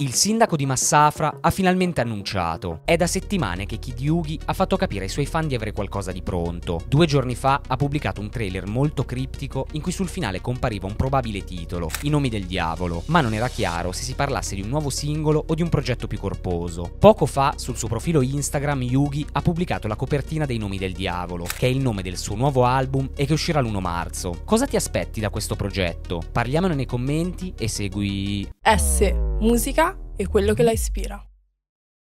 Il sindaco di Massafra ha finalmente annunciato. È da settimane che Kid Yugi ha fatto capire ai suoi fan di avere qualcosa di pronto. Due giorni fa ha pubblicato un trailer molto criptico in cui sul finale compariva un probabile titolo, I nomi del diavolo, ma non era chiaro se si parlasse di un nuovo singolo o di un progetto più corposo. Poco fa, sul suo profilo Instagram, Yugi ha pubblicato la copertina dei nomi del diavolo, che è il nome del suo nuovo album e che uscirà l'1 marzo. Cosa ti aspetti da questo progetto? Parliamone nei commenti e segui S. Musica e quello che la ispira.